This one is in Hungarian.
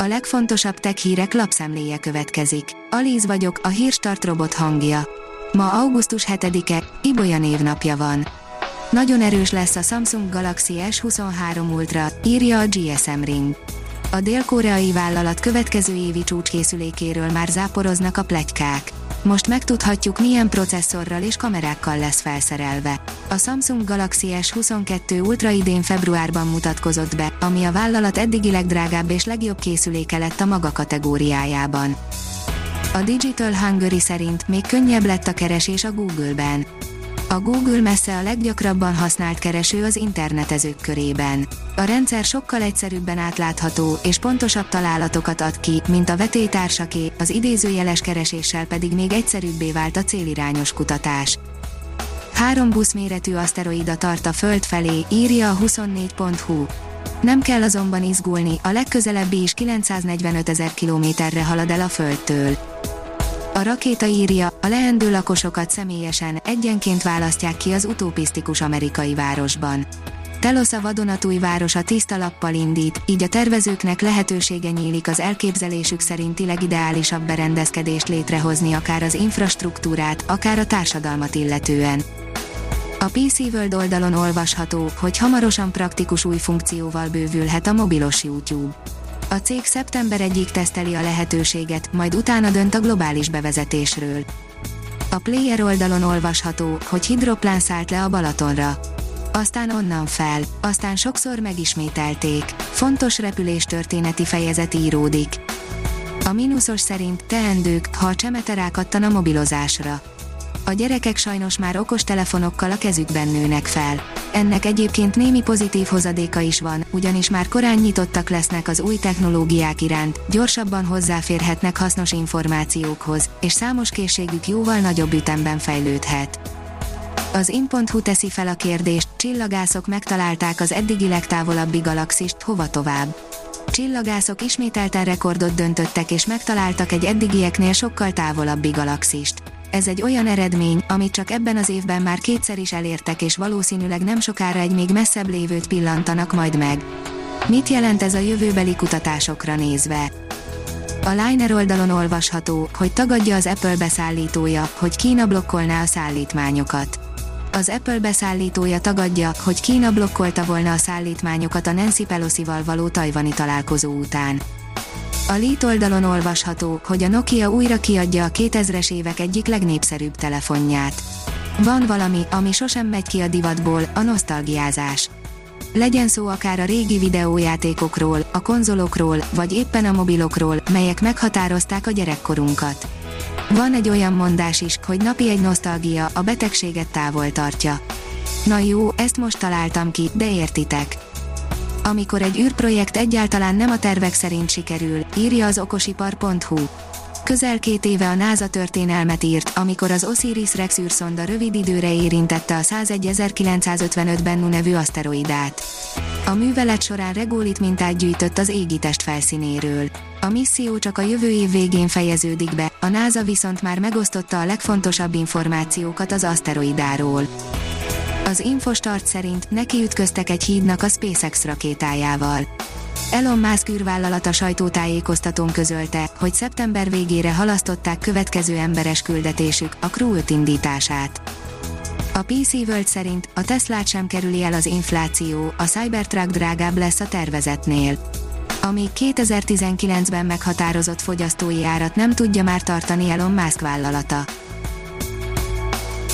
A legfontosabb tech hírek lapszemléje következik. Alíz vagyok, a hírstart robot hangja. Ma augusztus 7-e, Ibolya névnapja van. Nagyon erős lesz a Samsung Galaxy S23 Ultra, írja a GSM Ring. A dél-koreai vállalat következő évi csúcskészülékéről már záporoznak a plegykák. Most megtudhatjuk milyen processzorral és kamerákkal lesz felszerelve. A Samsung Galaxy S22 Ultra idén februárban mutatkozott be, ami a vállalat eddigi legdrágább és legjobb készüléke lett a maga kategóriájában. A Digital Hungary szerint még könnyebb lett a keresés a Google-ben. A Google messze a leggyakrabban használt kereső az internetezők körében. A rendszer sokkal egyszerűbben átlátható és pontosabb találatokat ad ki, mint a vetélytársaké, az idézőjeles kereséssel pedig még egyszerűbbé vált a célirányos kutatás. Három buszméretű aszteroida tart a Föld felé, írja a 24.hu. Nem kell azonban izgulni, a legközelebbi is 945 ezer kilométerre halad el a Földtől. A rakéta írja, a leendő lakosokat személyesen, egyenként választják ki az utopisztikus amerikai városban. Telos a vadonatúj városa tiszta lappal indít, így a tervezőknek lehetősége nyílik az elképzelésük szerinti legideálisabb berendezkedést létrehozni akár az infrastruktúrát, akár a társadalmat illetően. A PC World oldalon olvasható, hogy hamarosan praktikus új funkcióval bővülhet a mobilos YouTube. A cég szeptember egyik teszteli a lehetőséget, majd utána dönt a globális bevezetésről. A Player oldalon olvasható, hogy hidroplán szállt le a Balatonra. Aztán onnan fel, aztán sokszor megismételték. Fontos repüléstörténeti fejezet íródik. A mínuszos szerint teendők, ha a csemete rákattan a mobilozásra a gyerekek sajnos már okos telefonokkal a kezükben nőnek fel. Ennek egyébként némi pozitív hozadéka is van, ugyanis már korán nyitottak lesznek az új technológiák iránt, gyorsabban hozzáférhetnek hasznos információkhoz, és számos készségük jóval nagyobb ütemben fejlődhet. Az in.hu teszi fel a kérdést, csillagászok megtalálták az eddigi legtávolabbi galaxist, hova tovább. Csillagászok ismételten rekordot döntöttek és megtaláltak egy eddigieknél sokkal távolabbi galaxist. Ez egy olyan eredmény, amit csak ebben az évben már kétszer is elértek és valószínűleg nem sokára egy még messzebb lévőt pillantanak majd meg. Mit jelent ez a jövőbeli kutatásokra nézve? A Liner oldalon olvasható, hogy tagadja az Apple beszállítója, hogy Kína blokkolná a szállítmányokat. Az Apple beszállítója tagadja, hogy Kína blokkolta volna a szállítmányokat a Nancy Pelosi-val való tajvani találkozó után. A Lít oldalon olvasható, hogy a Nokia újra kiadja a 2000-es évek egyik legnépszerűbb telefonját. Van valami, ami sosem megy ki a divatból, a nosztalgiázás. Legyen szó akár a régi videójátékokról, a konzolokról, vagy éppen a mobilokról, melyek meghatározták a gyerekkorunkat. Van egy olyan mondás is, hogy napi egy nosztalgia a betegséget távol tartja. Na jó, ezt most találtam ki, de értitek amikor egy űrprojekt egyáltalán nem a tervek szerint sikerül, írja az okosipar.hu. Közel két éve a NASA történelmet írt, amikor az Osiris Rex űrszonda rövid időre érintette a 101955-ben Nu nevű aszteroidát. A művelet során rególit mintát gyűjtött az égitest felszínéről. A misszió csak a jövő év végén fejeződik be, a NASA viszont már megosztotta a legfontosabb információkat az aszteroidáról. Az Infostart szerint neki ütköztek egy hídnak a SpaceX rakétájával. Elon Musk űrvállalata sajtótájékoztatón közölte, hogy szeptember végére halasztották következő emberes küldetésük, a Crew 5 indítását. A PC World szerint a Tesla sem kerüli el az infláció, a Cybertruck drágább lesz a tervezetnél. Ami 2019-ben meghatározott fogyasztói árat nem tudja már tartani Elon Musk vállalata